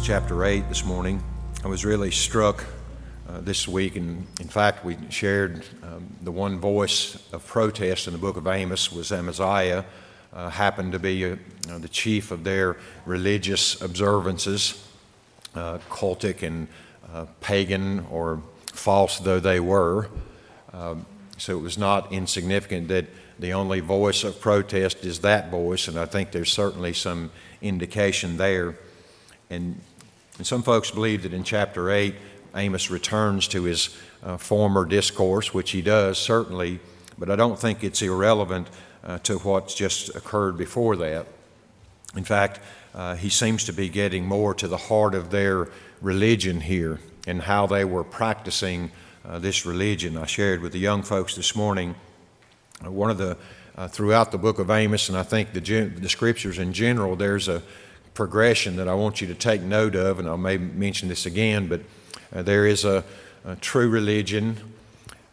Chapter 8 this morning. I was really struck uh, this week, and in fact, we shared um, the one voice of protest in the book of Amos was Amaziah, uh, happened to be uh, the chief of their religious observances, uh, cultic and uh, pagan or false though they were. Um, so it was not insignificant that the only voice of protest is that voice, and I think there's certainly some indication there. And, and some folks believe that in chapter 8, Amos returns to his uh, former discourse, which he does, certainly, but I don't think it's irrelevant uh, to what's just occurred before that. In fact, uh, he seems to be getting more to the heart of their religion here and how they were practicing uh, this religion. I shared with the young folks this morning uh, one of the uh, throughout the book of Amos, and I think the, the scriptures in general, there's a progression that I want you to take note of, and I may mention this again, but uh, there is a, a true religion,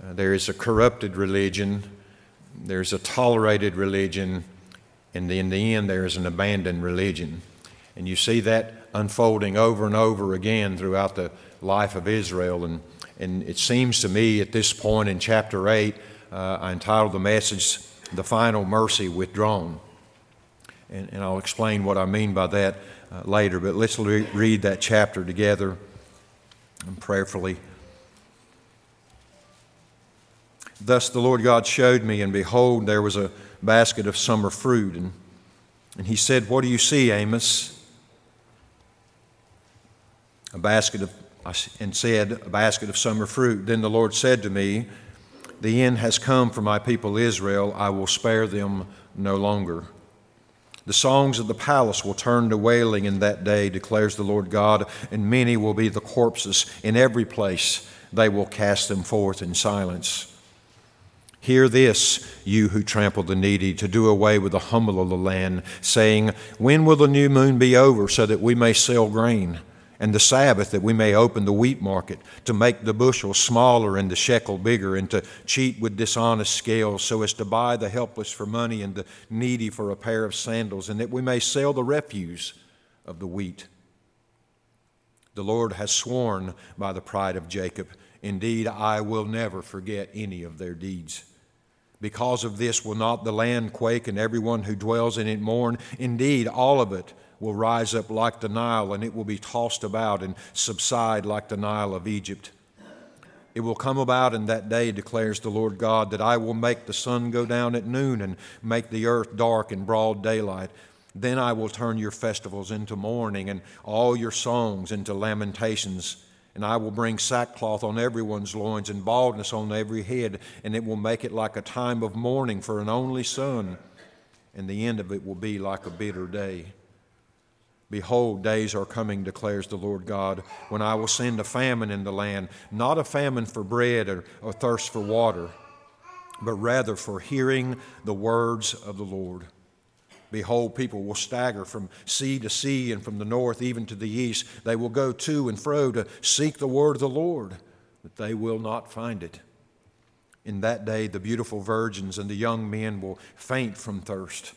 uh, there is a corrupted religion, there's a tolerated religion, and in the end, there is an abandoned religion. And you see that unfolding over and over again throughout the life of Israel. And, and it seems to me at this point in chapter 8, uh, I entitled the message, The Final Mercy Withdrawn. And, and I'll explain what I mean by that uh, later. But let's re- read that chapter together and prayerfully. Thus the Lord God showed me, and behold, there was a basket of summer fruit. And, and he said, What do you see, Amos? A basket of, and said, A basket of summer fruit. Then the Lord said to me, The end has come for my people Israel. I will spare them no longer. The songs of the palace will turn to wailing in that day, declares the Lord God, and many will be the corpses. In every place they will cast them forth in silence. Hear this, you who trample the needy, to do away with the humble of the land, saying, When will the new moon be over so that we may sell grain? And the Sabbath that we may open the wheat market, to make the bushel smaller and the shekel bigger, and to cheat with dishonest scales, so as to buy the helpless for money and the needy for a pair of sandals, and that we may sell the refuse of the wheat. The Lord has sworn by the pride of Jacob, Indeed, I will never forget any of their deeds. Because of this, will not the land quake and everyone who dwells in it mourn? Indeed, all of it will rise up like the Nile, and it will be tossed about and subside like the Nile of Egypt. It will come about in that day, declares the Lord God, that I will make the sun go down at noon and make the earth dark in broad daylight. Then I will turn your festivals into mourning and all your songs into lamentations. And I will bring sackcloth on everyone's loins and baldness on every head, and it will make it like a time of mourning for an only son. And the end of it will be like a bitter day. Behold, days are coming, declares the Lord God, when I will send a famine in the land, not a famine for bread or, or thirst for water, but rather for hearing the words of the Lord. Behold, people will stagger from sea to sea and from the north even to the east. They will go to and fro to seek the word of the Lord, but they will not find it. In that day, the beautiful virgins and the young men will faint from thirst.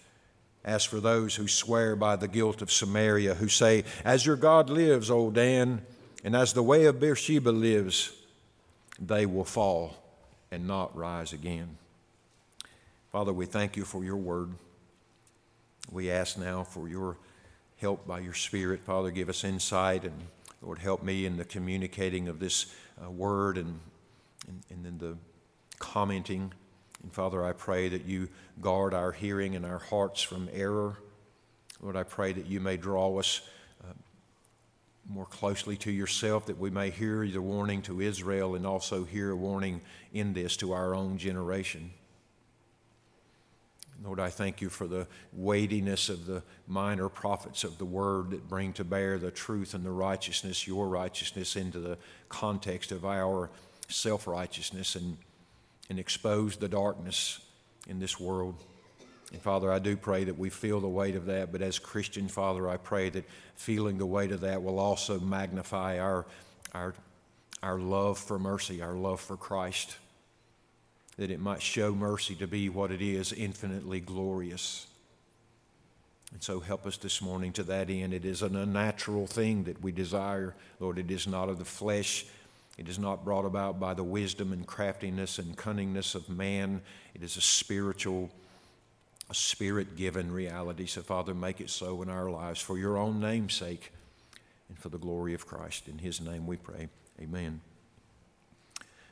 As for those who swear by the guilt of Samaria, who say, As your God lives, O Dan, and as the way of Beersheba lives, they will fall and not rise again. Father, we thank you for your word. We ask now for your help by your Spirit. Father, give us insight and Lord, help me in the communicating of this uh, word and, and, and in the commenting and Father, I pray that you guard our hearing and our hearts from error. Lord, I pray that you may draw us uh, more closely to yourself, that we may hear the warning to Israel and also hear a warning in this to our own generation. Lord, I thank you for the weightiness of the minor prophets of the word that bring to bear the truth and the righteousness, your righteousness, into the context of our self righteousness. And and expose the darkness in this world. And Father, I do pray that we feel the weight of that, but as Christian, Father, I pray that feeling the weight of that will also magnify our, our, our love for mercy, our love for Christ, that it might show mercy to be what it is infinitely glorious. And so help us this morning to that end. It is an unnatural thing that we desire. Lord, it is not of the flesh. It is not brought about by the wisdom and craftiness and cunningness of man. It is a spiritual, a spirit given reality. So, Father, make it so in our lives for your own name's sake and for the glory of Christ. In his name we pray. Amen.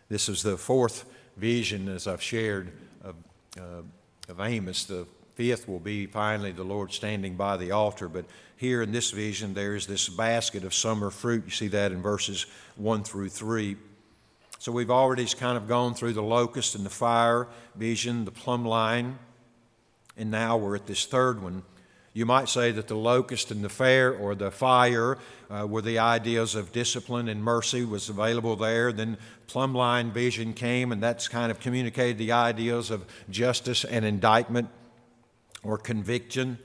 This is the fourth vision, as I've shared, of, uh, of Amos. The fifth will be finally the Lord standing by the altar. But here in this vision, there is this basket of summer fruit. You see that in verses 1 through 3. So we've already kind of gone through the locust and the fire vision, the plumb line, and now we're at this third one. You might say that the locust and the fair or the fire uh, were the ideas of discipline and mercy was available there. Then plumb line vision came, and that's kind of communicated the ideas of justice and indictment or conviction.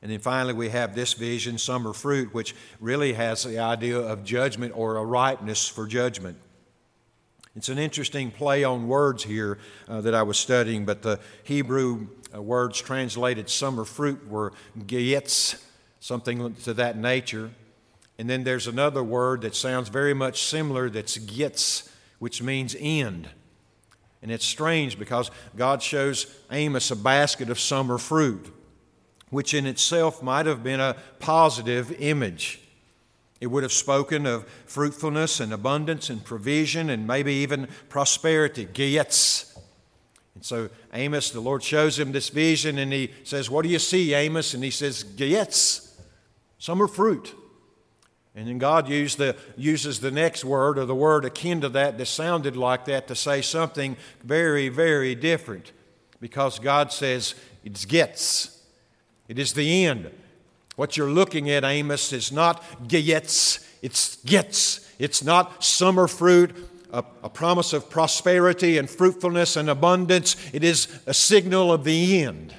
And then finally, we have this vision, summer fruit, which really has the idea of judgment or a ripeness for judgment. It's an interesting play on words here uh, that I was studying, but the Hebrew Uh, words translated summer fruit were gayetz, something to that nature. And then there's another word that sounds very much similar that's gitz, which means end. And it's strange because God shows Amos a basket of summer fruit, which in itself might have been a positive image. It would have spoken of fruitfulness and abundance and provision and maybe even prosperity. Gayetz. So Amos, the Lord shows him this vision and he says, What do you see, Amos? And he says, Gayetz, summer fruit. And then God the, uses the next word or the word akin to that that sounded like that to say something very, very different. Because God says it's gets. It is the end. What you're looking at, Amos, is not gets, it's gets. It's not summer fruit, a, a promise of prosperity and fruitfulness and abundance. It is a signal of the end.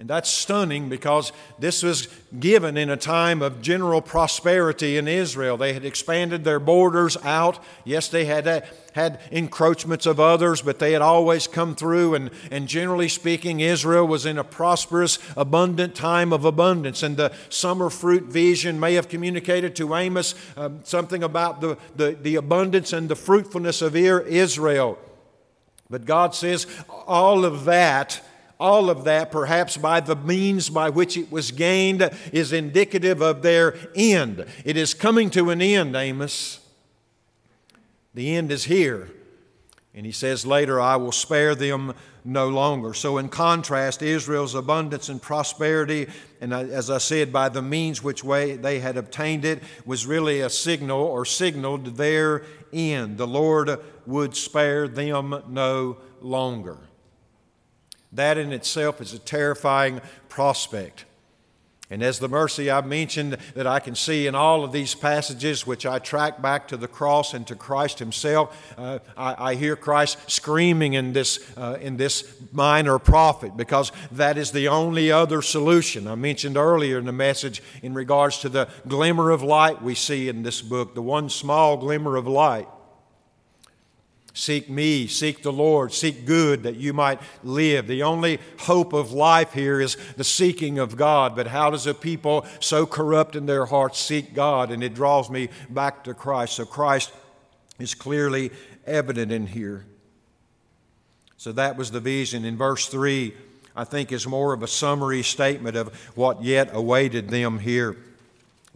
And that's stunning because this was given in a time of general prosperity in Israel. They had expanded their borders out. Yes, they had, uh, had encroachments of others, but they had always come through. And, and generally speaking, Israel was in a prosperous, abundant time of abundance. And the summer fruit vision may have communicated to Amos um, something about the, the, the abundance and the fruitfulness of Israel. But God says all of that all of that, perhaps by the means by which it was gained, is indicative of their end. It is coming to an end, Amos. The end is here. And he says later, I will spare them no longer. So, in contrast, Israel's abundance and prosperity, and as I said, by the means which way they had obtained it, was really a signal or signaled their end. The Lord would spare them no longer. That in itself is a terrifying prospect. And as the mercy I've mentioned that I can see in all of these passages, which I track back to the cross and to Christ Himself, uh, I, I, hear Christ screaming in this, uh, in this minor prophet because that is the only other solution. I mentioned earlier in the message in regards to the glimmer of light we see in this book, the one small glimmer of light. Seek me, seek the Lord, seek good that you might live. The only hope of life here is the seeking of God. But how does a people so corrupt in their hearts seek God? And it draws me back to Christ. So Christ is clearly evident in here. So that was the vision. In verse 3, I think is more of a summary statement of what yet awaited them here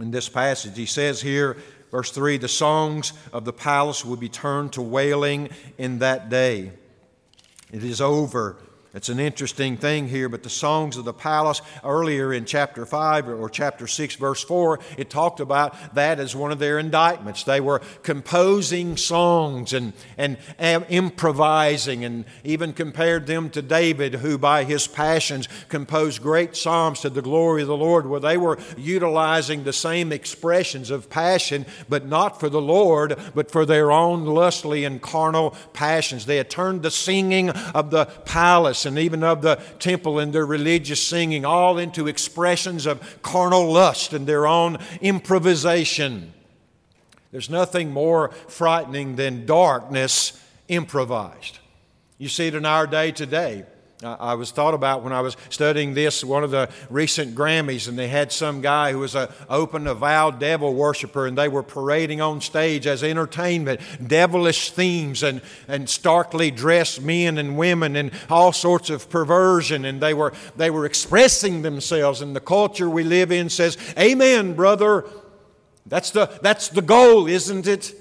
in this passage. He says here, Verse 3 The songs of the palace will be turned to wailing in that day. It is over. It's an interesting thing here, but the songs of the palace earlier in chapter 5 or chapter 6, verse 4, it talked about that as one of their indictments. They were composing songs and, and, improvising, and even compared them to David, who by his passions composed great psalms to the glory of the Lord, where they were utilizing the same expressions of passion, but not for the Lord, but for their own lustly and carnal passions. They had turned the singing of the palace and even of the temple and their religious singing, all into expressions of carnal lust and their own improvisation. There's nothing more frightening than darkness improvised. You see it in our day today. I was thought about when I was studying this, one of the recent Grammys, and they had some guy who was an open, avowed devil worshiper, and they were parading on stage as entertainment, devilish themes, and, and starkly dressed men and women, and all sorts of perversion, and they were, they were expressing themselves. And the culture we live in says, Amen, brother. That's the, that's the goal, isn't it?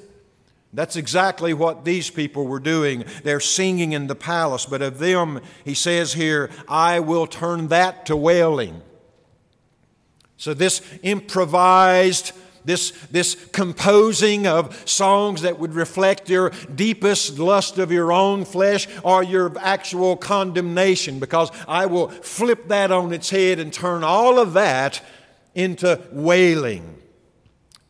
That's exactly what these people were doing. They're singing in the palace, but of them, he says here, I will turn that to wailing. So, this improvised, this, this composing of songs that would reflect your deepest lust of your own flesh or your actual condemnation, because I will flip that on its head and turn all of that into wailing.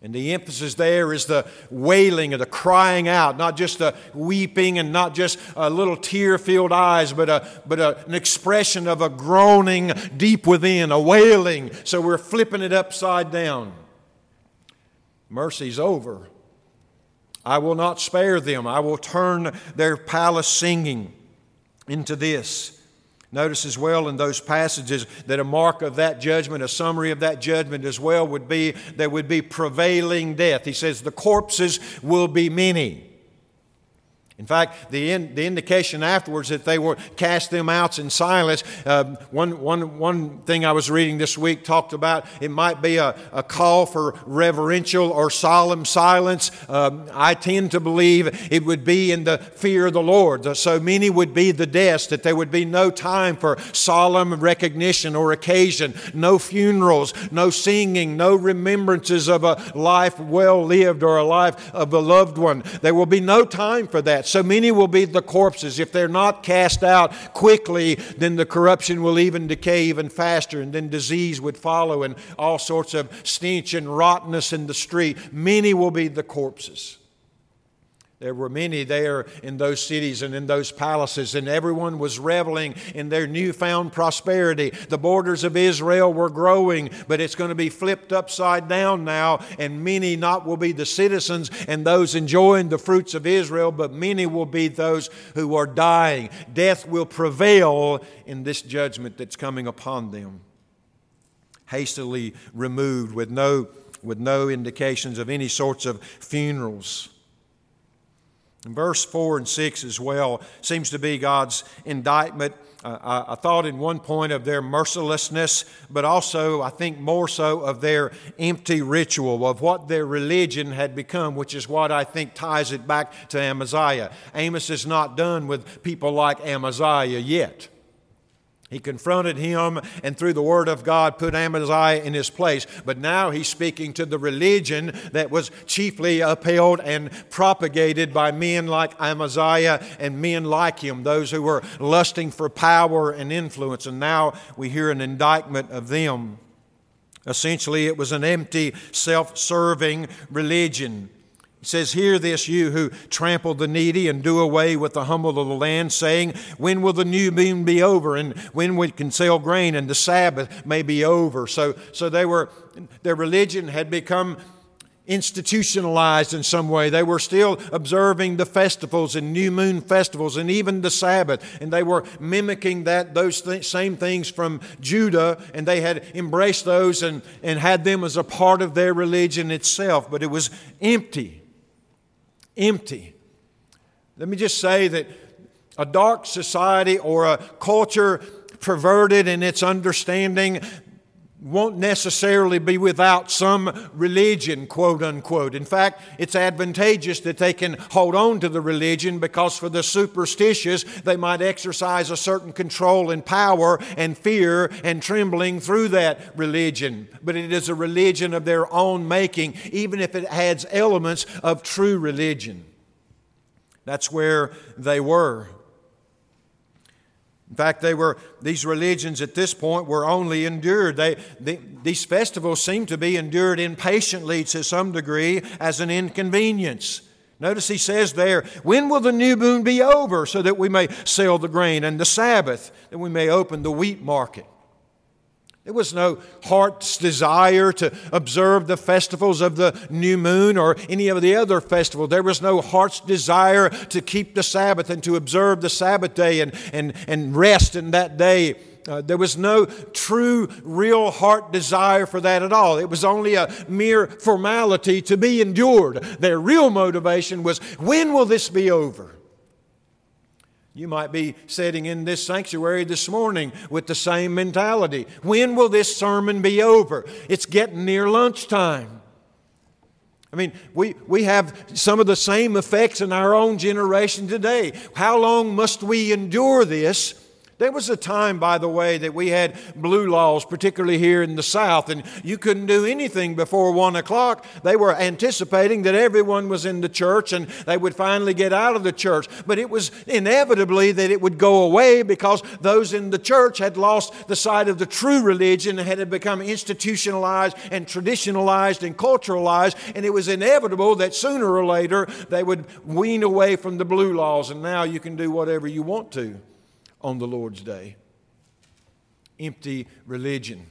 And the emphasis there is the wailing or the crying out, not just the weeping and not just a little tear filled eyes, but, a, but a, an expression of a groaning deep within, a wailing. So we're flipping it upside down. Mercy's over. I will not spare them. I will turn their palace singing into this Notice as well in those passages that a mark of that judgment, a summary of that judgment as well, would be there would be prevailing death. He says, The corpses will be many. In fact, the, in, the indication afterwards that they were cast them out in silence. Uh, one, one, one thing I was reading this week talked about it might be a, a call for reverential or solemn silence. Um, I tend to believe it would be in the fear of the Lord. So many would be the deaths that there would be no time for solemn recognition or occasion, no funerals, no singing, no remembrances of a life well lived or a life of a loved one. There will be no time for that. So many will be the corpses. If they're not cast out quickly, then the corruption will even decay even faster, and then disease would follow, and all sorts of stench and rottenness in the street. Many will be the corpses. There were many there in those cities and in those palaces, and everyone was reveling in their newfound prosperity. The borders of Israel were growing, but it's going to be flipped upside down now, and many not will be the citizens and those enjoying the fruits of Israel, but many will be those who are dying. Death will prevail in this judgment that's coming upon them. Hastily removed with no, with no indications of any sorts of funerals. Verse 4 and 6 as well seems to be God's indictment. Uh, I, I thought in one point of their mercilessness, but also I think more so of their empty ritual, of what their religion had become, which is what I think ties it back to Amaziah. Amos is not done with people like Amaziah yet. He confronted him and through the Word of God put Amaziah in his place. But now he's speaking to the religion that was chiefly upheld and propagated by men like Amaziah and men like him, those who were lusting for power and influence. And now we hear an indictment of them. Essentially, it was an empty, self serving religion. He says, Hear this, you who trample the needy and do away with the humble of the land, saying, When will the new moon be over? And when we can sell grain, and the Sabbath may be over. So, so they were, their religion had become institutionalized in some way. They were still observing the festivals and new moon festivals and even the Sabbath. And they were mimicking that, those th- same things from Judah, and they had embraced those and, and had them as a part of their religion itself. But it was empty empty. Let me just say that a dark society or a culture perverted in its understanding won't necessarily be without some religion, quote unquote. In fact, it's advantageous that they can hold on to the religion because for the superstitious, they might exercise a certain control and power and fear and trembling through that religion. But it is a religion of their own making, even if it adds elements of true religion. That's where they were. In fact, they were, these religions at this point were only endured. They, they, these festivals seem to be endured impatiently to some degree as an inconvenience. Notice he says there, When will the new moon be over so that we may sell the grain, and the Sabbath, that we may open the wheat market? There was no heart's desire to observe the festivals of the new moon or any of the other festivals. There was no heart's desire to keep the Sabbath and to observe the Sabbath day and, and, and rest in that day. Uh, there was no true, real heart desire for that at all. It was only a mere formality to be endured. Their real motivation was when will this be over? You might be sitting in this sanctuary this morning with the same mentality. When will this sermon be over? It's getting near lunchtime. I mean, we, we have some of the same effects in our own generation today. How long must we endure this there was a time, by the way, that we had blue laws, particularly here in the South, and you couldn't do anything before one o'clock. They were anticipating that everyone was in the church and they would finally get out of the church. But it was inevitably that it would go away because those in the church had lost the sight of the true religion and had become institutionalized and traditionalized and culturalized. And it was inevitable that sooner or later they would wean away from the blue laws, and now you can do whatever you want to on the Lord's day. Empty religion.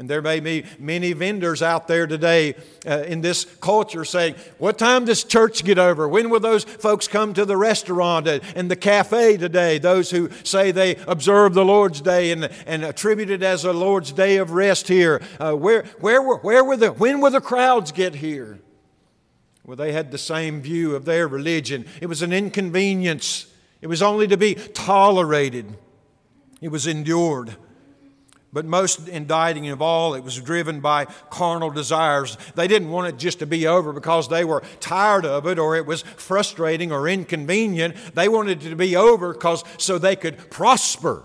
And there may be many vendors out there today uh, in this culture saying, What time does church get over? When will those folks come to the restaurant and the cafe today? Those who say they observe the Lord's day and, and attribute it as a Lord's day of rest here. Uh, where, where, were, where were the, when will the crowds get here? Well, they had the same view of their religion. It was an inconvenience it was only to be tolerated, it was endured. But most indicting of all, it was driven by carnal desires. They didn't want it just to be over because they were tired of it or it was frustrating or inconvenient. They wanted it to be over because so they could prosper.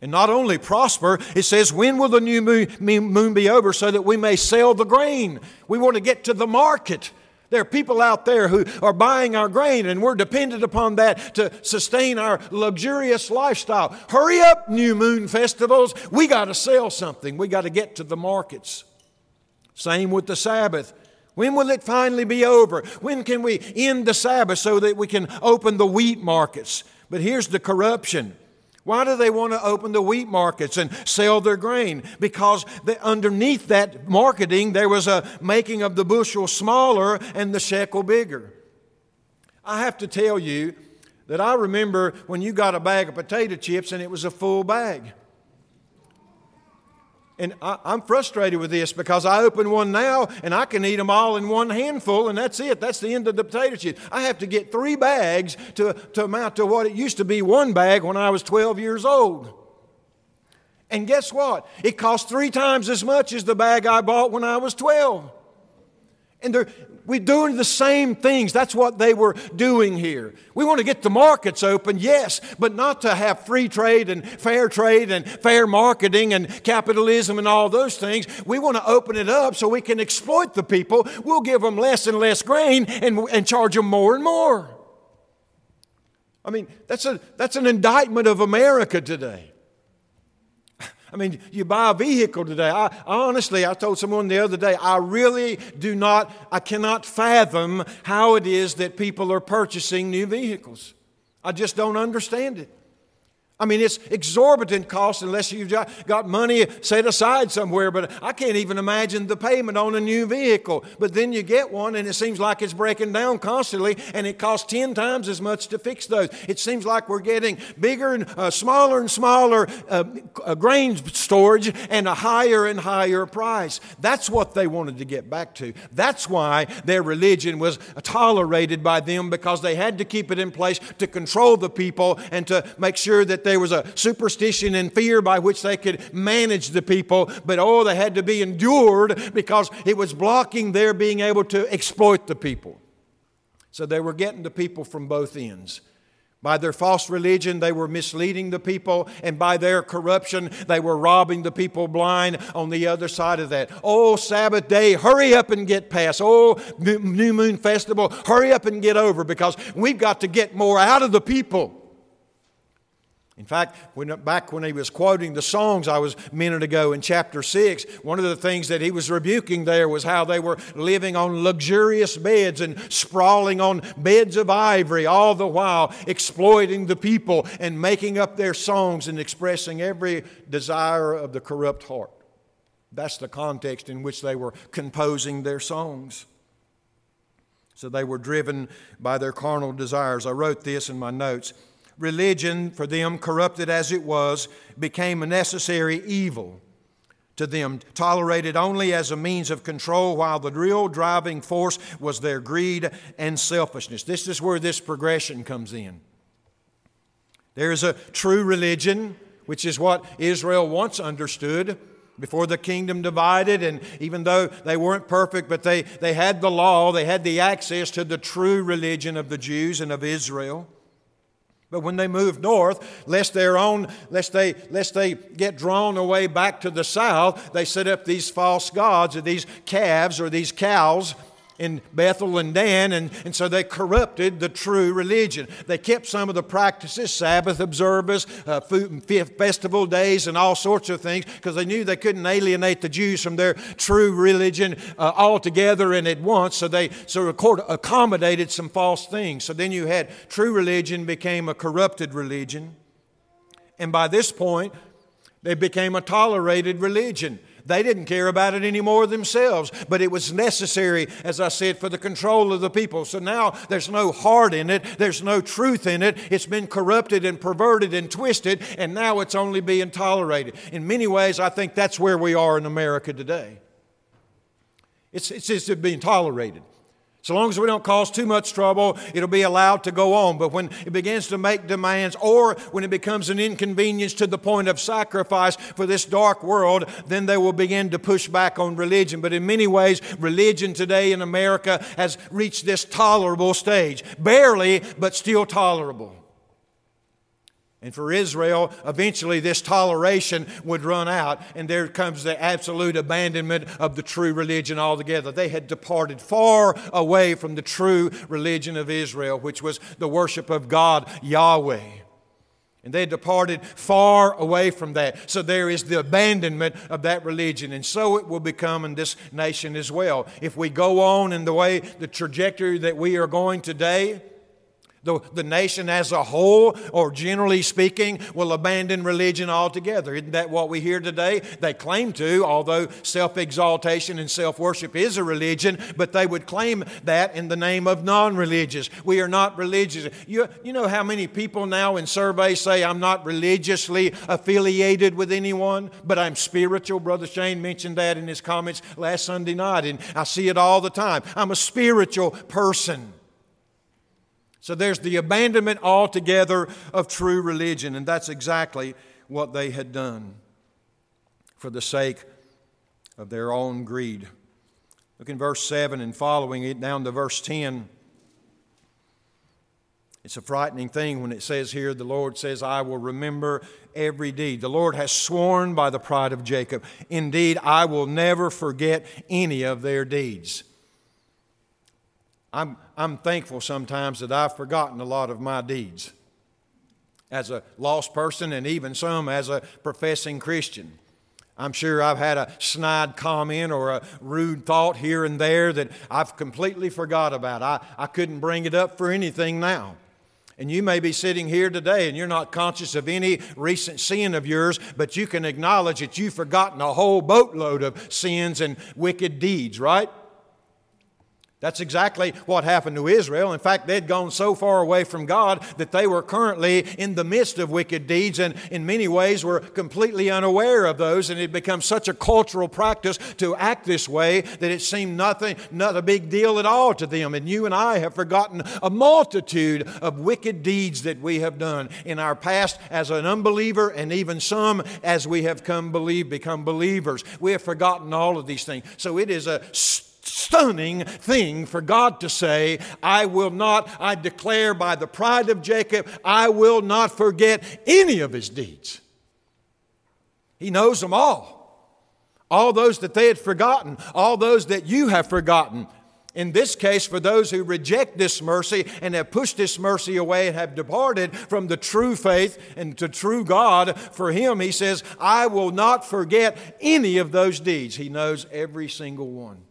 And not only prosper, it says, when will the new moon be over so that we may sell the grain? We want to get to the market. There are people out there who are buying our grain, and we're dependent upon that to sustain our luxurious lifestyle. Hurry up, new moon festivals. We got to sell something, we got to get to the markets. Same with the Sabbath. When will it finally be over? When can we end the Sabbath so that we can open the wheat markets? But here's the corruption. Why do they want to open the wheat markets and sell their grain? Because underneath that marketing, there was a making of the bushel smaller and the shekel bigger. I have to tell you that I remember when you got a bag of potato chips and it was a full bag. And I, am frustrated with this because I open one now and I can eat them all in one handful, and that's it. That's the end of the potato chips. I have to get three bags to, to amount to what it used to be one bag when I was 12 years old. And guess what? It costs three times as much as the bag I bought when I was 12. And they're, we're doing the same things. That's what they were doing here. We want to get the markets open, yes, but not to have free trade and fair trade and fair marketing and capitalism and all those things. We want to open it up so we can exploit the people. We'll give them less and less grain and, and charge them more and more. I mean, that's, a, that's an indictment of America today. I mean, you buy a vehicle today. I, honestly, I told someone the other day, I really do not, I cannot fathom how it is that people are purchasing new vehicles. I just don't understand it. I mean, it's exorbitant cost unless you've got money set aside somewhere, but I can't even imagine the payment on a new vehicle. But then you get one and it seems like it's breaking down constantly and it costs 10 times as much to fix those. It seems like we're getting bigger and uh, smaller and smaller uh, uh, grain storage and a higher and higher price. That's what they wanted to get back to. That's why their religion was tolerated by them because they had to keep it in place to control the people and to make sure that they there was a superstition and fear by which they could manage the people, but oh, they had to be endured because it was blocking their being able to exploit the people. So they were getting the people from both ends. By their false religion, they were misleading the people, and by their corruption, they were robbing the people blind on the other side of that. Oh, Sabbath day, hurry up and get past. Oh, New Moon Festival, hurry up and get over because we've got to get more out of the people. In fact, when, back when he was quoting the songs I was a minute ago in chapter 6, one of the things that he was rebuking there was how they were living on luxurious beds and sprawling on beds of ivory, all the while exploiting the people and making up their songs and expressing every desire of the corrupt heart. That's the context in which they were composing their songs. So they were driven by their carnal desires. I wrote this in my notes religion, for them, corrupted as it was, became a necessary evil to them, tolerated only as a means of control, while the real driving force was their greed and selfishness. This is where this progression comes in. There is a true religion, which is what Israel once understood before the kingdom divided. And even though they weren't perfect, but they, they had the law, they had the access to the true religion of the Jews and of Israel. But when they move north, lest their own, lest they, lest they get drawn away back to the south, they set up these false gods or these calves or these cows in Bethel and Dan, and, and so they corrupted the true religion. They kept some of the practices, Sabbath observance, uh, food, festival days, and all sorts of things, because they knew they couldn't alienate the Jews from their true religion uh, altogether and at once. So they of accommodated some false things. So then you had true religion became a corrupted religion, and by this point, they became a tolerated religion. They didn't care about it anymore themselves, but it was necessary, as I said, for the control of the people. So now there's no heart in it, there's no truth in it. It's been corrupted and perverted and twisted, and now it's only being tolerated. In many ways, I think that's where we are in America today. It's, it's just being tolerated. So long as we don't cause too much trouble, it'll be allowed to go on. But when it begins to make demands or when it becomes an inconvenience to the point of sacrifice for this dark world, then they will begin to push back on religion. But in many ways, religion today in America has reached this tolerable stage. Barely, but still tolerable. And for Israel, eventually this toleration would run out, and there comes the absolute abandonment of the true religion altogether. They had departed far away from the true religion of Israel, which was the worship of God, Yahweh. And they departed far away from that. So there is the abandonment of that religion. And so it will become in this nation as well. If we go on in the way, the trajectory that we are going today, the, the nation as a whole, or generally speaking, will abandon religion altogether. Isn't that what we hear today? They claim to, although self exaltation and self worship is a religion, but they would claim that in the name of non religious. We are not religious. You, you know how many people now in surveys say, I'm not religiously affiliated with anyone, but I'm spiritual? Brother Shane mentioned that in his comments last Sunday night, and I see it all the time. I'm a spiritual person. So there's the abandonment altogether of true religion, and that's exactly what they had done for the sake of their own greed. Look in verse 7 and following it down to verse 10. It's a frightening thing when it says here, the Lord says, I will remember every deed. The Lord has sworn by the pride of Jacob, indeed, I will never forget any of their deeds. I'm, I'm thankful sometimes that I've forgotten a lot of my deeds as a lost person and even some as a professing Christian. I'm sure I've had a snide comment or a rude thought here and there that I've completely forgot about. I, I couldn't bring it up for anything now. And you may be sitting here today and you're not conscious of any recent sin of yours, but you can acknowledge that you've forgotten a whole boatload of sins and wicked deeds, right? That's exactly what happened to Israel. In fact, they'd gone so far away from God that they were currently in the midst of wicked deeds and in many ways were completely unaware of those. And it had become such a cultural practice to act this way that it seemed nothing, not a big deal at all to them. And you and I have forgotten a multitude of wicked deeds that we have done in our past as an unbeliever and even some as we have come believe, become believers. We have forgotten all of these things. So it is a stunning thing for God to say, I will not, I declare by the pride of Jacob, I will not forget any of his deeds. He knows them all. All those that they had forgotten, all those that you have forgotten. In this case, for those who reject this mercy and have pushed this mercy away and have departed from the true faith and to true God, for him, he says, I will not forget any of those deeds. He knows every single one.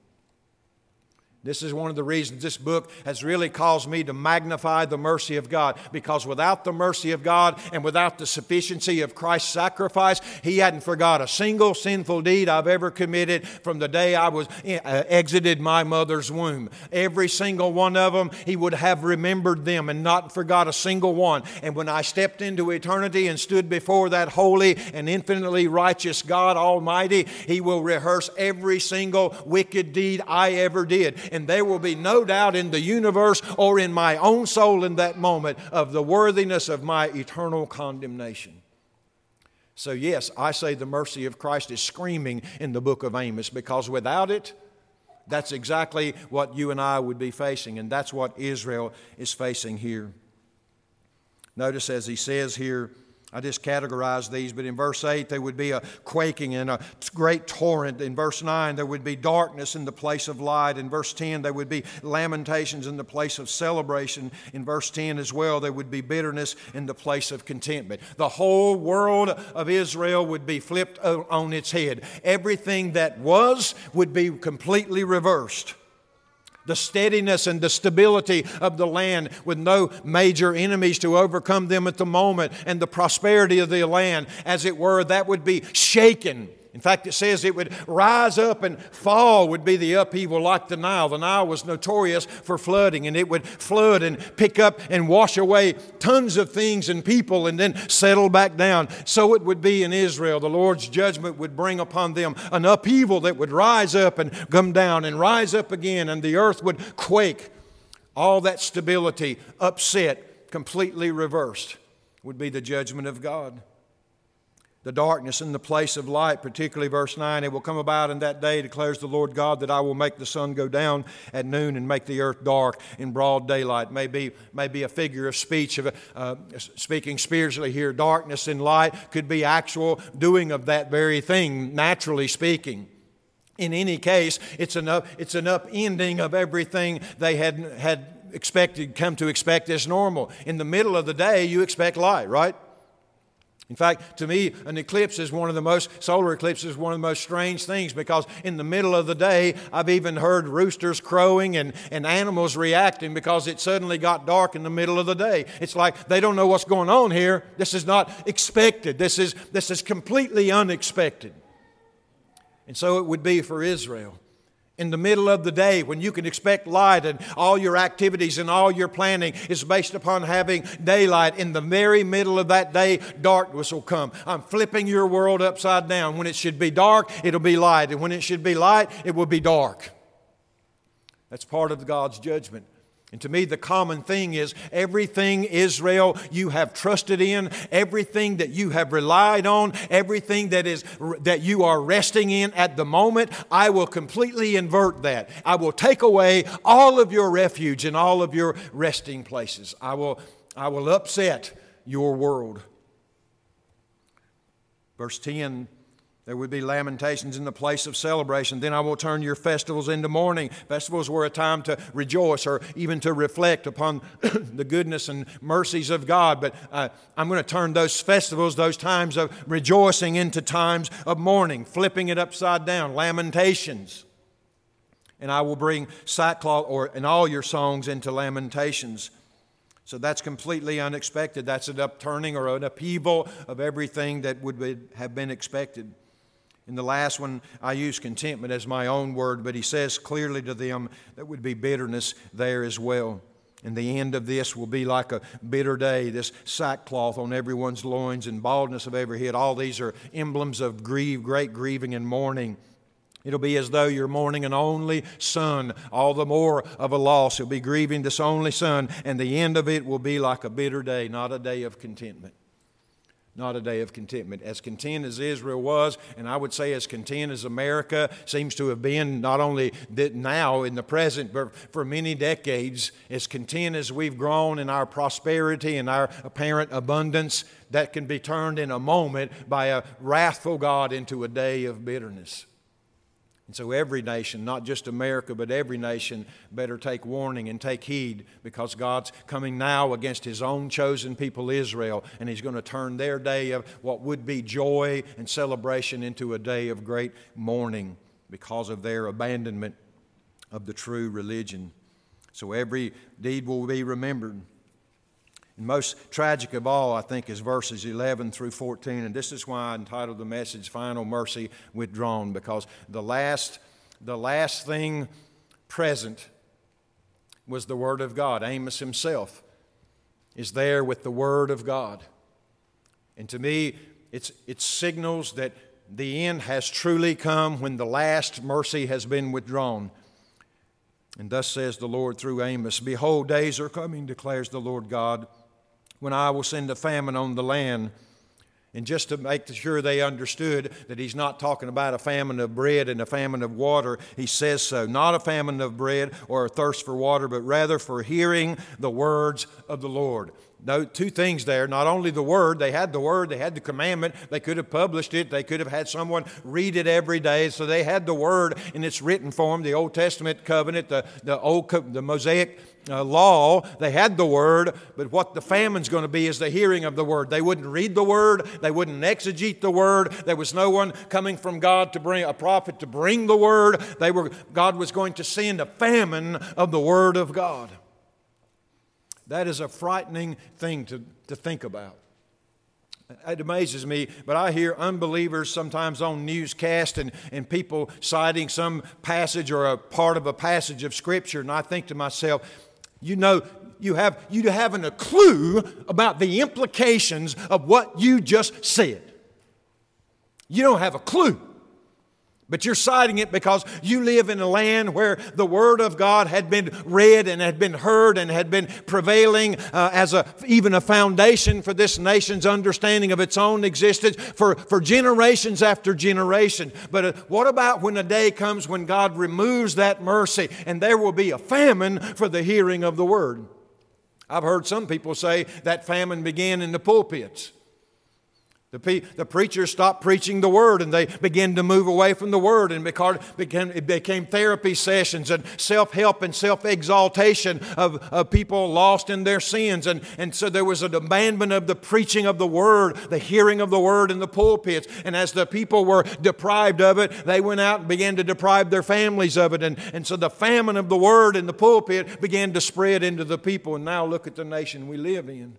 This is one of the reasons this book has really caused me to magnify the mercy of God because without the mercy of God and without the sufficiency of Christ's sacrifice, He hadn't forgot a single sinful deed I've ever committed from the day I was uh, exited my mother's womb. Every single one of them, He would have remembered them and not forgot a single one. And when I stepped into eternity and stood before that holy and infinitely righteous God Almighty, He will rehearse every single wicked deed I ever did and there will be no doubt in the universe or in my own soul in that moment of the worthiness of my eternal condemnation. So, yes, I say the mercy of Christ is screaming in the book of Amos because without it, that's exactly what you and I would be facing, and that's what Israel is facing here. Notice as he says here, I just categorized these, but in verse 8, there would be a quaking and a great torrent. In verse 9, there would be darkness in the place of light. In verse 10, there would be lamentations in the place of celebration. In verse 10 as well, there would be bitterness in the place of contentment. The whole world of Israel would be flipped on its head. Everything that was would be completely reversed the steadiness and the stability of the land with no major enemies to overcome them at the moment, and the prosperity of the land, as it were, that would be shaken in fact, it says it would rise up and fall, would be the upheaval like the Nile. The Nile was notorious for flooding, and it would flood and pick up and wash away tons of things and people and then settle back down. So it would be in Israel. The Lord's judgment would bring upon them an upheaval that would rise up and come down and rise up again, and the earth would quake. All that stability upset, completely reversed, would be the judgment of God the darkness in the place of light, particularly verse 9. It will come about in that day, declares the Lord God, that I will make the sun go down at noon and make the earth dark in broad daylight. May be, may be a figure of speech, of uh, speaking spiritually here. Darkness and light could be actual doing of that very thing, naturally speaking. In any case, it's an, up, it's an upending of everything they had, had expected, come to expect as normal. In the middle of the day, you expect light, right? In fact, to me, an eclipse is one of the most, solar eclipse is one of the most strange things because in the middle of the day, I've even heard roosters crowing and, and animals reacting because it suddenly got dark in the middle of the day. It's like they don't know what's going on here. This is not expected. This is, this is completely unexpected. And so it would be for Israel in the middle of the day when you can expect light and all your activities and all your planning is based upon having daylight. In the very middle of that day, darkness will come. I'm flipping your world upside down. When it should be dark, it'll be light. And when it should be light, it will be dark. That's part of God's judgment. And to me, the common thing is everything, Israel, you have trusted in, everything that you have relied on, everything that, is, that you are resting in at the moment, I will completely invert that. I will take away all of your refuge and all of your resting places. I will, I will upset your world. Verse 10 there would be lamentations in the place of celebration. Then I will turn your festivals into mourning. Festivals were a time to rejoice or even to reflect upon the goodness and mercies of God. But uh, I'm going to turn those festivals, those times of rejoicing, into times of mourning, flipping it upside down, lamentations. And I will bring sackcloth or in all your songs into lamentations. So that's completely unexpected. That's an upturning or an upheaval of everything that would have been expected. In the last one, I use contentment as my own word, but he says clearly to them that would be bitterness there as well. And the end of this will be like a bitter day, this sackcloth on everyone's loins and baldness of every head. All these are emblems of grief, great grieving and mourning. It'll be as though you're mourning an only son, all the more of a loss. You'll be grieving this only son, and the end of it will be like a bitter day, not a day of contentment not a day of contentment. As content as Israel was, and I would say as content as America seems to have been, not only that now in the present, but for many decades, as content as we've grown in our prosperity and our apparent abundance, that can be turned in a moment by a wrathful God into a day of bitterness. And so every nation, not just America, but every nation, better take warning and take heed because God's coming now against His own chosen people, Israel, and He's going to turn their day of what would be joy and celebration into a day of great mourning because of their abandonment of the true religion. So every deed will be remembered. Most tragic of all, I think, is verses 11 through 14. And this is why I entitled the message Final Mercy Withdrawn, because the last, the last thing present was the Word of God. Amos himself is there with the Word of God. And to me, it's, it signals that the end has truly come when the last mercy has been withdrawn. And thus says the Lord through Amos Behold, days are coming, declares the Lord God, when I will send a famine on the land. And just to make sure they understood that he's not talking about a famine of bread and a famine of water, he says so. Not a famine of bread or a thirst for water, but rather for hearing the words of the Lord. Two things there. Not only the word, they had the word, they had the commandment, they could have published it, they could have had someone read it every day. So they had the word in its written form, the Old Testament covenant, the, the old the Mosaic uh, law. They had the word, but what the famine's going to be is the hearing of the word. They wouldn't read the word, they wouldn't exegete the word. There was no one coming from God to bring a prophet to bring the word. They were God was going to send a famine of the word of God. That is a frightening thing to, to think about. It amazes me, but I hear unbelievers sometimes on newscast and, and people citing some passage or a part of a passage of Scripture, and I think to myself, you know, you have you haven't a clue about the implications of what you just said. You don't have a clue. But you're citing it because you live in a land where the Word of God had been read and had been heard and had been prevailing uh, as a, even a foundation for this nation's understanding of its own existence for, for generations after generation. But uh, what about when a day comes when God removes that mercy and there will be a famine for the hearing of the Word? I've heard some people say that famine began in the pulpits. The, pe- the preachers stopped preaching the word and they began to move away from the word and because became, it became therapy sessions and self help and self exaltation of, of people lost in their sins. And, and so there was a abandonment of the preaching of the word, the hearing of the word in the pulpits. And as the people were deprived of it, they went out and began to deprive their families of it. And, and so the famine of the word in the pulpit began to spread into the people. And now look at the nation we live in.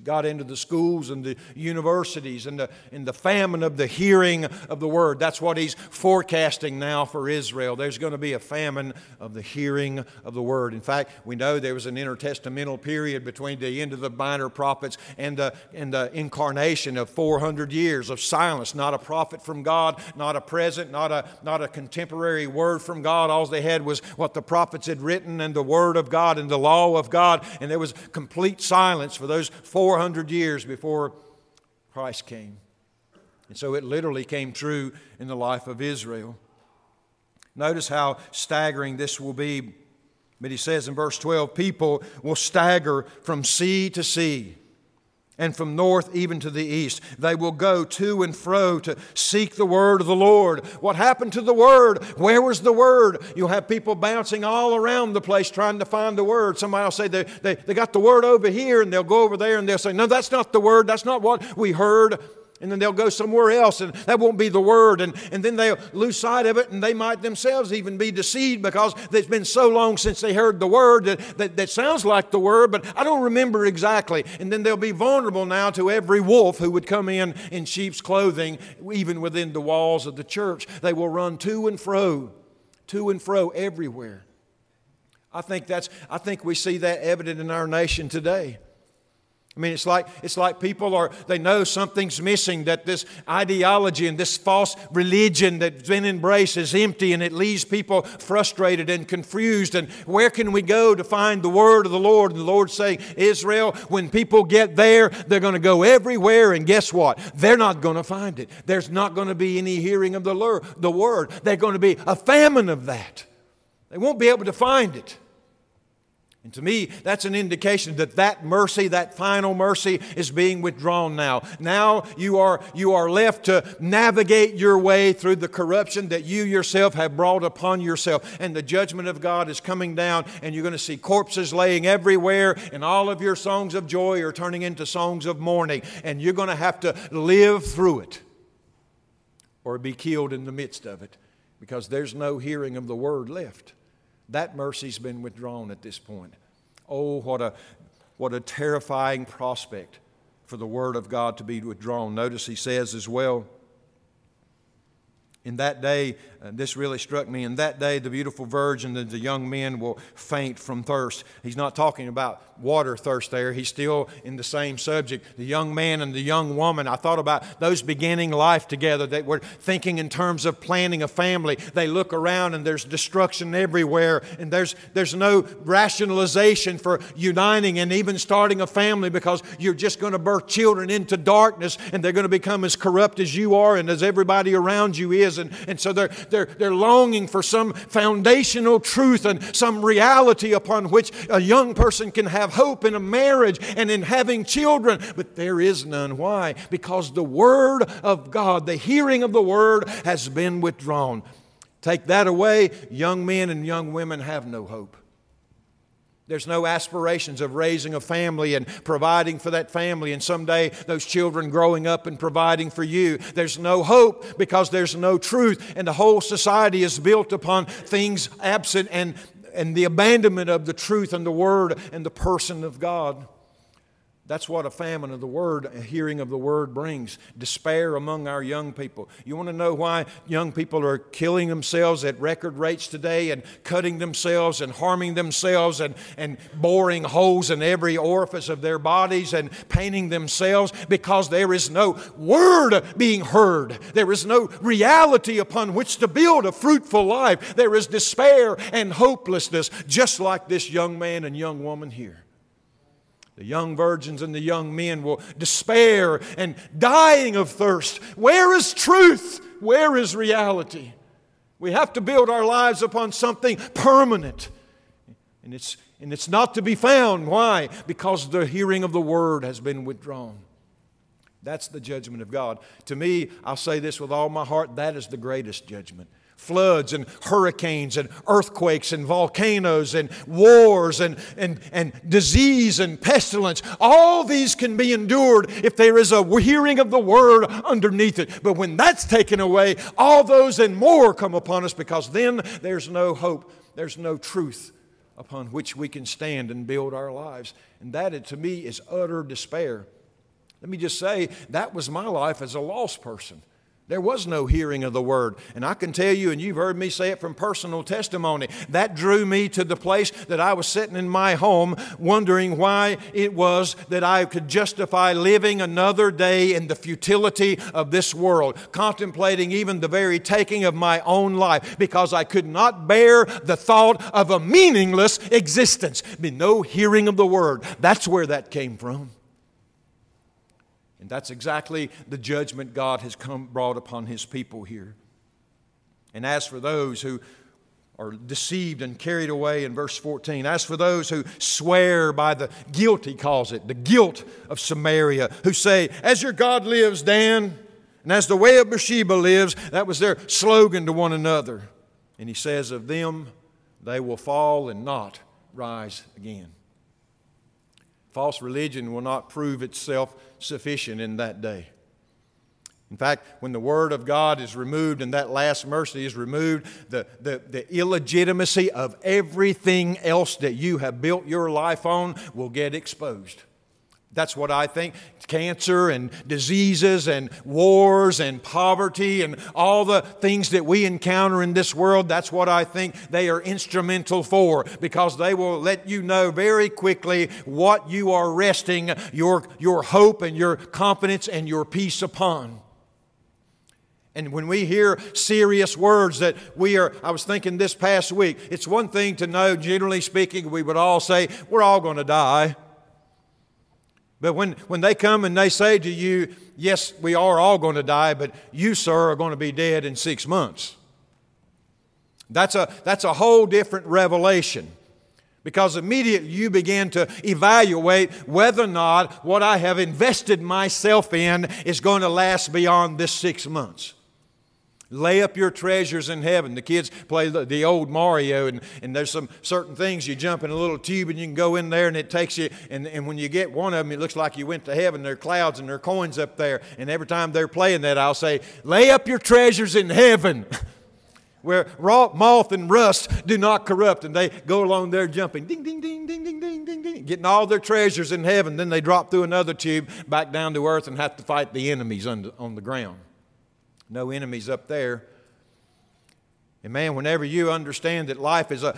He got into the schools and the universities and the, and the famine of the hearing of the word. That's what he's forecasting now for Israel. There's going to be a famine of the hearing of the word. In fact, we know there was an intertestamental period between the end of the minor prophets and the, and the incarnation of 400 years of silence. Not a prophet from God, not a present, not a, not a contemporary word from God. All they had was what the prophets had written and the word of God and the law of God. And there was complete silence for those four 400 years before Christ came. And so it literally came true in the life of Israel. Notice how staggering this will be. But he says in verse 12 people will stagger from sea to sea and from north even to the east. They will go to and fro to seek the word of the Lord. What happened to the word? Where was the word? You'll have people bouncing all around the place trying to find the word. Somebody will say they, they, they got the word over here, and they'll go over there and they'll say, No, that's not the word. That's not what we heard and then they'll go somewhere else and that won't be the word and, and then they'll lose sight of it and they might themselves even be deceived because it's been so long since they heard the word that, that, that sounds like the word but i don't remember exactly. And then they'll be vulnerable now to every wolf who would come in in sheep's clothing even within the walls of the church. They will run to and fro to and fro everywhere. I think that's i think we see that evident in our nation today I mean, it's like, it's like people are, they know something's missing, that this ideology and this false religion that's been embraced is empty and it leaves people frustrated and confused. And where can we go to find the word of the Lord? And the Lord's saying, Israel, when people get there, they're going to go everywhere. And guess what? They're not going to find it. There's not going to be any hearing of the, the word. There's going to be a famine of that. They won't be able to find it. And to me, that's an indication that that mercy, that final mercy, is being withdrawn now. Now you are, you are left to navigate your way through the corruption that you yourself have brought upon yourself. And the judgment of God is coming down, and you're going to see corpses laying everywhere, and all of your songs of joy are turning into songs of mourning. And you're going to have to live through it or be killed in the midst of it because there's no hearing of the word left. That mercy's been withdrawn at this point. Oh, what a, what a terrifying prospect for the Word of God to be withdrawn. Notice he says as well, in that day, uh, this really struck me. In that day, the beautiful virgin and the young men will faint from thirst. He's not talking about water thirst there. He's still in the same subject. The young man and the young woman, I thought about those beginning life together. They were thinking in terms of planning a family. They look around and there's destruction everywhere, and there's, there's no rationalization for uniting and even starting a family because you're just going to birth children into darkness and they're going to become as corrupt as you are and as everybody around you is is. And, and so they're, they're, they're longing for some foundational truth and some reality upon which a young person can have hope in a marriage and in having children. But there is none. Why? Because the Word of God, the hearing of the Word, has been withdrawn. Take that away, young men and young women have no hope. There's no aspirations of raising a family and providing for that family, and someday those children growing up and providing for you. There's no hope because there's no truth, and the whole society is built upon things absent and, and the abandonment of the truth and the Word and the person of God. That's what a famine of the word, a hearing of the word brings. Despair among our young people. You want to know why young people are killing themselves at record rates today and cutting themselves and harming themselves and, and boring holes in every orifice of their bodies and painting themselves? Because there is no word being heard. There is no reality upon which to build a fruitful life. There is despair and hopelessness, just like this young man and young woman here. The young virgins and the young men will despair and dying of thirst. Where is truth? Where is reality? We have to build our lives upon something permanent. And it's, and it's not to be found. Why? Because the hearing of the word has been withdrawn. That's the judgment of God. To me, I'll say this with all my heart that is the greatest judgment floods and hurricanes and earthquakes and volcanoes and wars and, and, and disease and pestilence. All these can be endured if there is a hearing of the word underneath it. But when that's taken away, all those and more come upon us because then there's no hope, there's no truth upon which we can stand and build our lives. And that, to me, is utter despair. Let me just say, that was my life as a lost person. There was no hearing of the word. And I can tell you, and you've heard me say it from personal testimony, that drew me to the place that I was sitting in my home wondering why it was that I could justify living another day in the futility of this world, contemplating even the very taking of my own life because I could not bear the thought of a meaningless existence. No hearing of the word. That's where that came from. And that's exactly the judgment God has come brought upon his people here. And as for those who are deceived and carried away in verse 14. As for those who swear by the guilt, he calls it, the guilt of Samaria, who say, As your God lives, Dan, and as the way of Beersheba lives, that was their slogan to one another. And he says, Of them they will fall and not rise again. False religion will not prove itself sufficient in that day. In fact, when the Word of God is removed and that last mercy is removed, the, the, the, illegitimacy of everything else that you have built your life on will get exposed. That's what I think. Cancer and diseases and wars and poverty and all the things that we encounter in this world, that's what I think they are instrumental for because they will let you know very quickly what you are resting your, your hope and your confidence and your peace upon. And when we hear serious words that we are, I was thinking this past week, it's one thing to know, generally speaking, we would all say, we're all going to die. But when, when they come and they say to you, Yes, we are all going to die, but you, sir, are going to be dead in six months. That's a, that's a whole different revelation. Because immediately you begin to evaluate whether or not what I have invested myself in is going to last beyond this six months. Lay up your treasures in heaven. The kids play the, the, old Mario, and, and there's some certain things you jump in a little tube and you can go in there and it takes you. And, and when you get one of them, it looks like you went to heaven. There are clouds and there are coins up there. And every time they're playing that, I'll say, Lay up your treasures in heaven. where moth and rust do not corrupt, and they go along there jumping, ding, ding, ding, ding, ding, ding, ding, ding, getting all their treasures in heaven. Then they drop through another tube back down to earth and have to fight the enemies on on the ground. No enemies up there. And man, whenever you understand that life is a,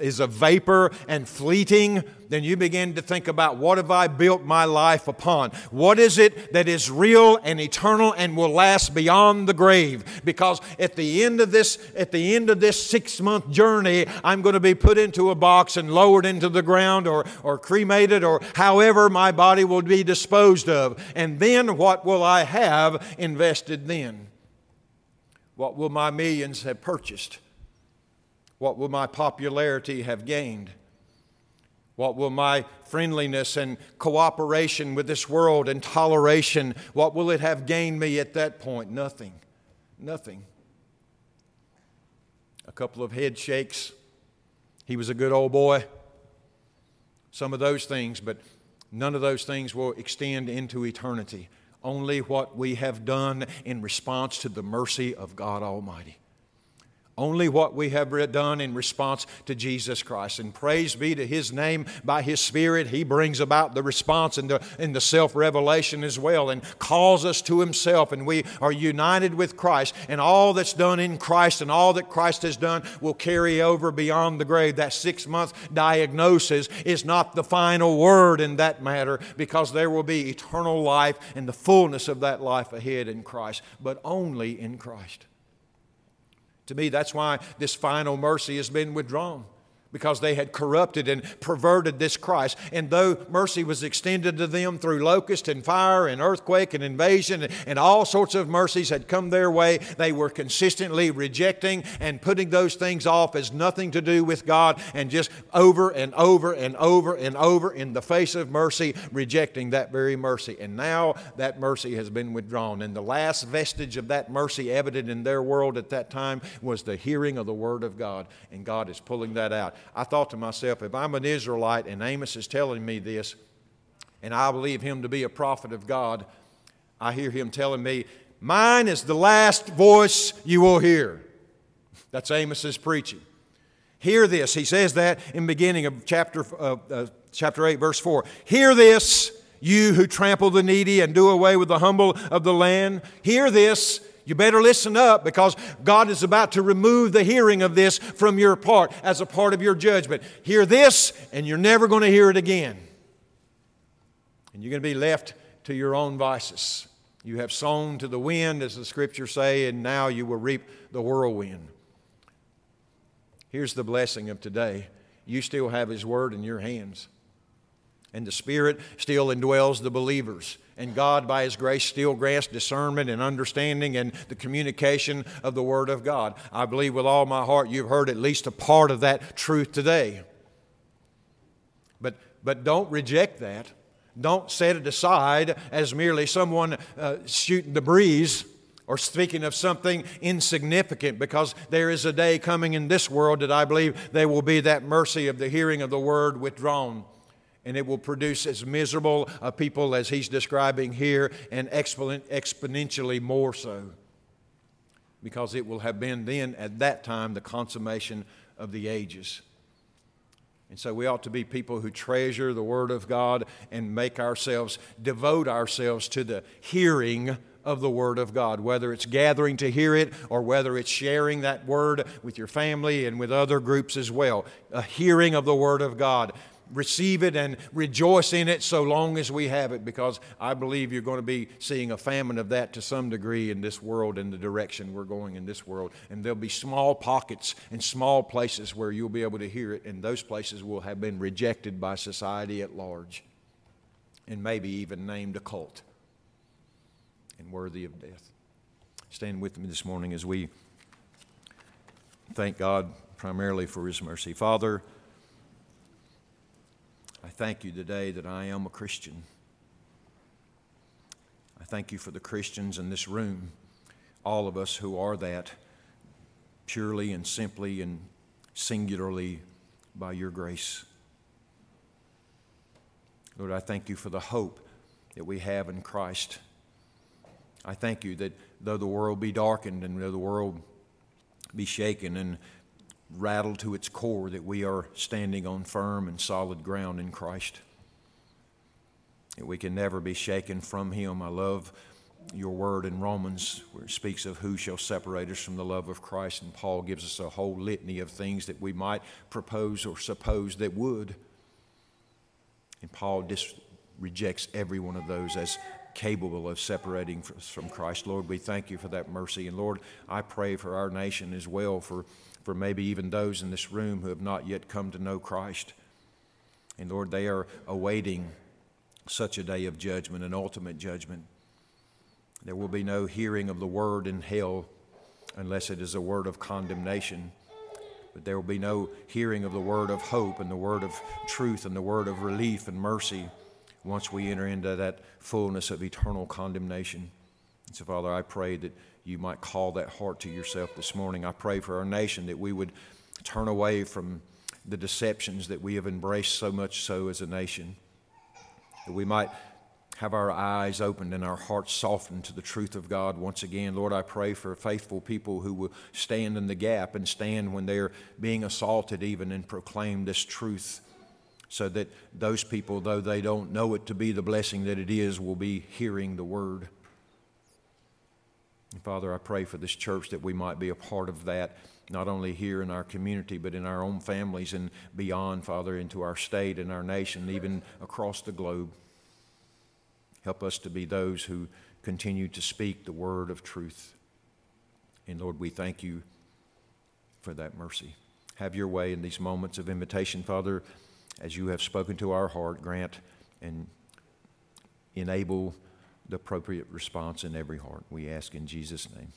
is a vapor and fleeting, then you begin to think about what have I built my life upon? What is it that is real and eternal and will last beyond the grave? Because at the end of this, at the end of this six month journey, I'm going to be put into a box and lowered into the ground or, or cremated or however my body will be disposed of. And then what will I have invested then? What will my millions have purchased? What will my popularity have gained? What will my friendliness and cooperation with this world and toleration, what will it have gained me at that point? Nothing. Nothing. A couple of head shakes. He was a good old boy. Some of those things, but none of those things will extend into eternity only what we have done in response to the mercy of God Almighty. Only what we have done in response to Jesus Christ. And praise be to His name by His Spirit. He brings about the response and the, the self revelation as well and calls us to Himself. And we are united with Christ. And all that's done in Christ and all that Christ has done will carry over beyond the grave. That six month diagnosis is not the final word in that matter because there will be eternal life and the fullness of that life ahead in Christ, but only in Christ. To me, that's why this final mercy has been withdrawn because they had corrupted and perverted this Christ. And though mercy was extended to them through locust and fire and earthquake and invasion and all sorts of mercies had come their way, they were consistently rejecting and putting those things off as nothing to do with God and just over and over and over and over in the face of mercy, rejecting that very mercy. And now that mercy has been withdrawn. And the last vestige of that mercy evident in their world at that time was the hearing of the Word of God. And God is pulling that out. I thought to myself, if I'm an Israelite and Amos is telling me this, and I believe him to be a prophet of God, I hear him telling me, Mine is the last voice you will hear. That's Amos's preaching. Hear this. He says that in beginning of chapter, uh, uh, chapter 8, verse 4. Hear this, you who trample the needy and do away with the humble of the land. Hear this, you better listen up because God is about to remove the hearing of this from your part as a part of your judgment. Hear this, and you're never going to hear it again. And you're going to be left to your own vices. You have sown to the wind, as the scriptures say, and now you will reap the whirlwind. Here's the blessing of today you still have His Word in your hands, and the Spirit still indwells the believers. And God, by His grace, still grants discernment and understanding and the communication of the Word of God. I believe with all my heart you've heard at least a part of that truth today. But, but don't reject that. Don't set it aside as merely someone uh, shooting the breeze or speaking of something insignificant because there is a day coming in this world that I believe there will be that mercy of the hearing of the word withdrawn and it will produce as miserable a people as he's describing here and exponentially more so because it will have been then at that time the consummation of the ages. And so we ought to be people who treasure the Word of God and make ourselves, devote ourselves to the hearing of the Word of God, whether it's gathering to hear it or whether it's sharing that Word with your family and with other groups as well. A hearing of the Word of God receive it and rejoice in it so long as we have it, because I believe you're going to be seeing a famine of that to some degree in this world, in the direction we're going in this world. And there'll be small pockets and small places where you'll be able to hear it, and those places will have been rejected by society at large, and maybe even named a cult and worthy of death. Stand with me this morning as we thank God primarily for His mercy. Father, I thank you today that I am a Christian. I thank you for the Christians in this room, all of us who are that purely and simply and singularly by your grace. Lord, I thank you for the hope that we have in Christ. I thank you that though the world be darkened and though the world be shaken and rattled to its core, that we are standing on firm and solid ground in Christ. That we can never be shaken from Him. I love your word in Romans, where it speaks of who shall separate us from the love of Christ. And Paul gives us a whole litany of things that we might propose or suppose that would. And Paul dis- rejects every one of those as capable of separating us from Christ. Lord, we thank you for that mercy. And Lord, I pray for our nation as well, for, for maybe even those in this room who have not yet come to know Christ. And Lord, they are awaiting such a day of judgment, an ultimate judgment. There will be no hearing of the word in hell unless it is a word of condemnation. But there will be no hearing of the word of hope and the word of truth and the word of relief and mercy once we enter into that fullness of eternal condemnation. And so, Father, I pray that you might call that heart to yourself this morning. I pray for our nation that we would turn away from the deceptions that we have embraced so much so as a nation, that we might have our eyes opened and our hearts softened to the truth of God once again. Lord, I pray for faithful people who will stand in the gap and stand when they're being assaulted, even and proclaim this truth so that those people, though they don't know it to be the blessing that it is, will be hearing the word. Father, I pray for this church that we might be a part of that, not only here in our community, but in our own families and beyond, Father, into our state and our nation, even across the globe. Help us to be those who continue to speak the word of truth. And Lord, we thank you for that mercy. Have your way in these moments of invitation, Father as you have spoken to our heart, grant and enable the appropriate response in every heart. We ask in Jesus' name.